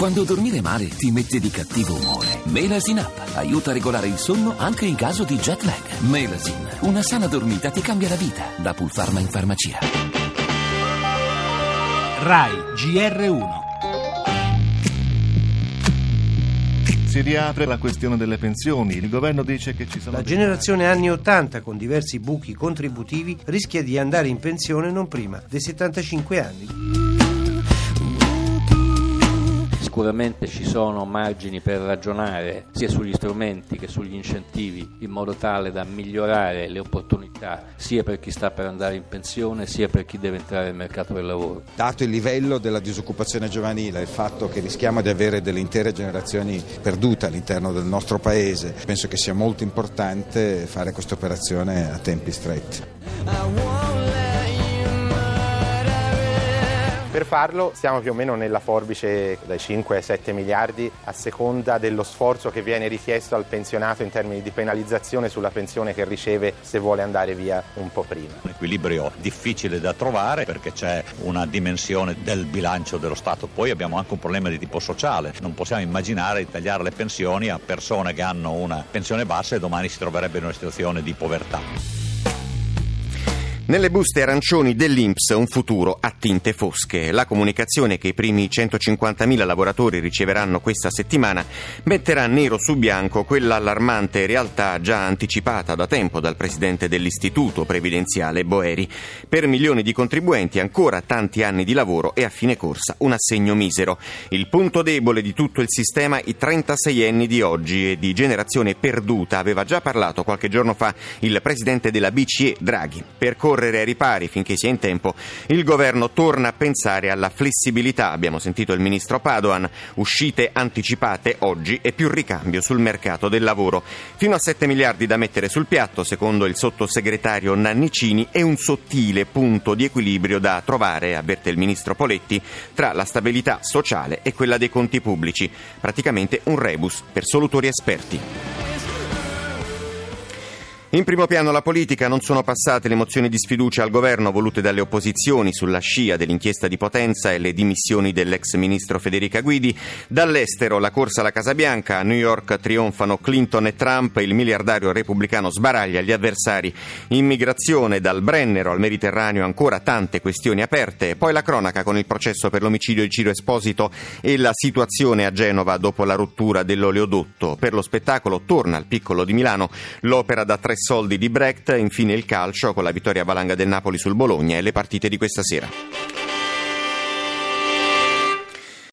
Quando dormire male ti mette di cattivo umore. Melasin Up aiuta a regolare il sonno anche in caso di jet lag. Melasin, una sana dormita ti cambia la vita. Da Pulpharma in farmacia. RAI GR1 Si riapre la questione delle pensioni. Il governo dice che ci sono. La generazione anni 80 con diversi buchi contributivi rischia di andare in pensione non prima dei 75 anni. Sicuramente ci sono margini per ragionare sia sugli strumenti che sugli incentivi in modo tale da migliorare le opportunità sia per chi sta per andare in pensione sia per chi deve entrare nel mercato del lavoro. Dato il livello della disoccupazione giovanile, il fatto che rischiamo di avere delle intere generazioni perdute all'interno del nostro paese, penso che sia molto importante fare questa operazione a tempi stretti. Per farlo siamo più o meno nella forbice dai 5 ai 7 miliardi a seconda dello sforzo che viene richiesto al pensionato in termini di penalizzazione sulla pensione che riceve se vuole andare via un po' prima. Un equilibrio difficile da trovare perché c'è una dimensione del bilancio dello Stato, poi abbiamo anche un problema di tipo sociale, non possiamo immaginare di tagliare le pensioni a persone che hanno una pensione bassa e domani si troverebbero in una situazione di povertà. Nelle buste arancioni dell'Inps un futuro a tinte fosche. La comunicazione che i primi 150.000 lavoratori riceveranno questa settimana metterà nero su bianco quella allarmante realtà già anticipata da tempo dal presidente dell'Istituto Previdenziale Boeri. Per milioni di contribuenti ancora tanti anni di lavoro e a fine corsa un assegno misero. Il punto debole di tutto il sistema i 36 anni di oggi e di generazione perduta aveva già parlato qualche giorno fa il presidente della BCE Draghi. Percorre correre ai ripari finché sia in tempo, il governo torna a pensare alla flessibilità. Abbiamo sentito il ministro Padoan, uscite anticipate oggi e più ricambio sul mercato del lavoro. Fino a 7 miliardi da mettere sul piatto, secondo il sottosegretario Nannicini, e un sottile punto di equilibrio da trovare, avverte il ministro Poletti, tra la stabilità sociale e quella dei conti pubblici. Praticamente un rebus per solutori esperti. In primo piano la politica non sono passate le mozioni di sfiducia al governo volute dalle opposizioni sulla scia dell'inchiesta di Potenza e le dimissioni dell'ex ministro Federica Guidi. Dall'estero la corsa alla Casa Bianca, a New York trionfano Clinton e Trump, il miliardario repubblicano sbaraglia gli avversari. Immigrazione dal Brennero al Mediterraneo ancora tante questioni aperte, poi la cronaca con il processo per l'omicidio di Ciro Esposito e la situazione a Genova dopo la rottura dell'oleodotto. Per lo spettacolo torna al piccolo di Milano l'opera da tre soldi di Brecht, infine il calcio con la vittoria valanga del Napoli sul Bologna e le partite di questa sera.